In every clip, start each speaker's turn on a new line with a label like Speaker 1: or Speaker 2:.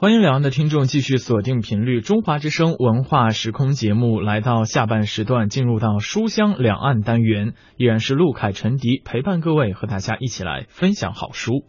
Speaker 1: 欢迎两岸的听众继续锁定频率中华之声文化时空节目，来到下半时段，进入到书香两岸单元，依然是陆凯、陈迪陪伴各位，和大家一起来分享好书。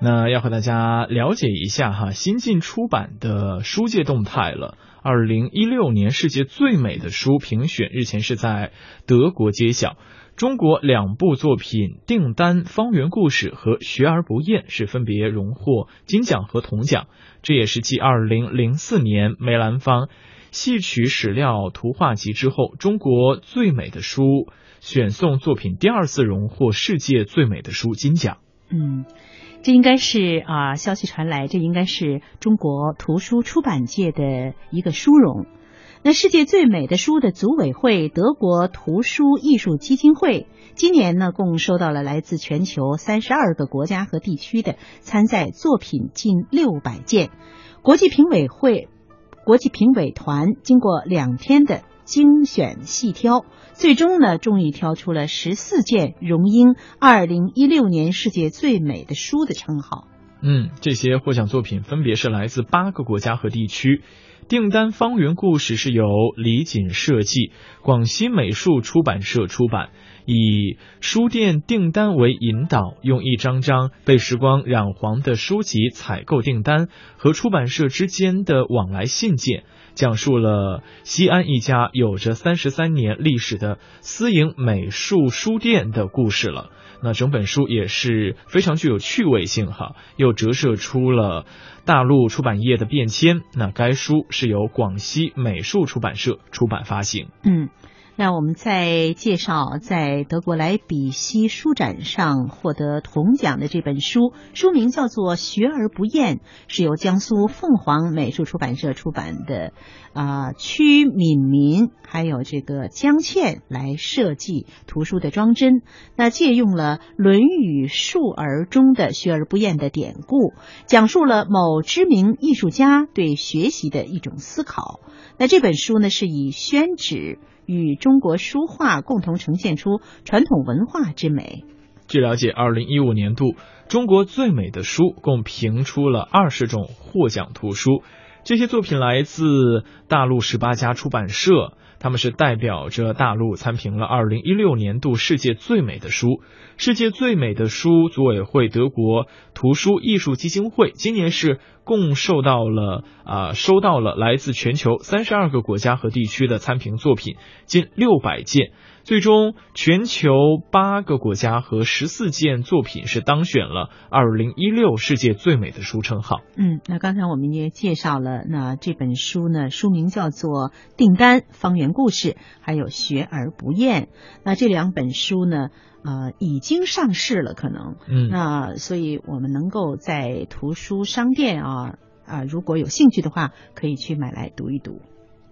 Speaker 1: 那要和大家了解一下哈，新近出版的书界动态了。二零一六年世界最美的书评选日前是在德国揭晓，中国两部作品《订单方圆故事》和《学而不厌》是分别荣获金奖和铜奖，这也是继二零零四年梅兰芳戏曲史料图画集之后，中国最美的书选送作品第二次荣获世界最美的书金奖。
Speaker 2: 嗯。这应该是啊，消息传来，这应该是中国图书出版界的一个殊荣。那世界最美的书的组委会德国图书艺术基金会今年呢，共收到了来自全球三十二个国家和地区的参赛作品近六百件。国际评委会、国际评委团经过两天的。精选细挑，最终呢，终于挑出了十四件荣膺二零一六年世界最美的书的称号。
Speaker 1: 嗯，这些获奖作品分别是来自八个国家和地区。订单方圆故事是由李锦设计，广西美术出版社出版，以书店订单为引导，用一张张被时光染黄的书籍采购订单和出版社之间的往来信件。讲述了西安一家有着三十三年历史的私营美术书店的故事了。那整本书也是非常具有趣味性哈，又折射出了大陆出版业的变迁。那该书是由广西美术出版社出版发行。
Speaker 2: 嗯。那我们再介绍，在德国莱比锡书展上获得铜奖的这本书，书名叫做《学而不厌》，是由江苏凤凰美术出版社出版的，啊，屈敏民还有这个江倩来设计图书的装帧。那借用了《论语述而》中的“学而不厌”的典故，讲述了某知名艺术家对学习的一种思考。那这本书呢，是以宣纸。与中国书画共同呈现出传统文化之美。
Speaker 1: 据了解，二零一五年度中国最美的书共评出了二十种获奖图书，这些作品来自大陆十八家出版社。他们是代表着大陆参评了二零一六年度世界最美的书。世界最美的书组委会德国图书艺术基金会今年是共受到了啊收到了来自全球三十二个国家和地区的参评作品近六百件。最终，全球八个国家和十四件作品是当选了二零一六世界最美的书称号。
Speaker 2: 嗯，那刚才我们也介绍了，那这本书呢，书名叫做《订单方圆故事》，还有《学而不厌》。那这两本书呢，呃，已经上市了，可能。
Speaker 1: 嗯。
Speaker 2: 那所以我们能够在图书商店啊啊，如果有兴趣的话，可以去买来读一读。